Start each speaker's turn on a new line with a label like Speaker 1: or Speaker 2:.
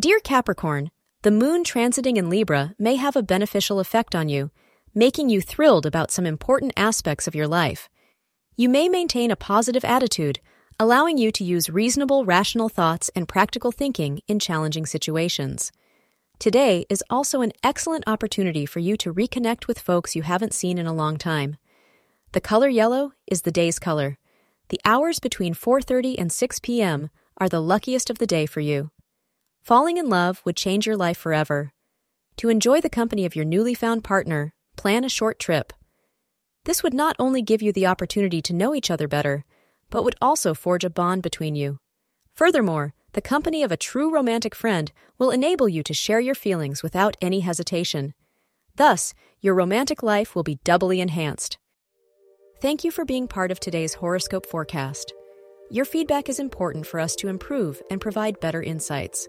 Speaker 1: Dear Capricorn, the moon transiting in Libra may have a beneficial effect on you, making you thrilled about some important aspects of your life. You may maintain a positive attitude, allowing you to use reasonable, rational thoughts and practical thinking in challenging situations. Today is also an excellent opportunity for you to reconnect with folks you haven't seen in a long time. The color yellow is the day's color. The hours between 4:30 and 6 p.m. are the luckiest of the day for you. Falling in love would change your life forever. To enjoy the company of your newly found partner, plan a short trip. This would not only give you the opportunity to know each other better, but would also forge a bond between you. Furthermore, the company of a true romantic friend will enable you to share your feelings without any hesitation. Thus, your romantic life will be doubly enhanced. Thank you for being part of today's horoscope forecast. Your feedback is important for us to improve and provide better insights.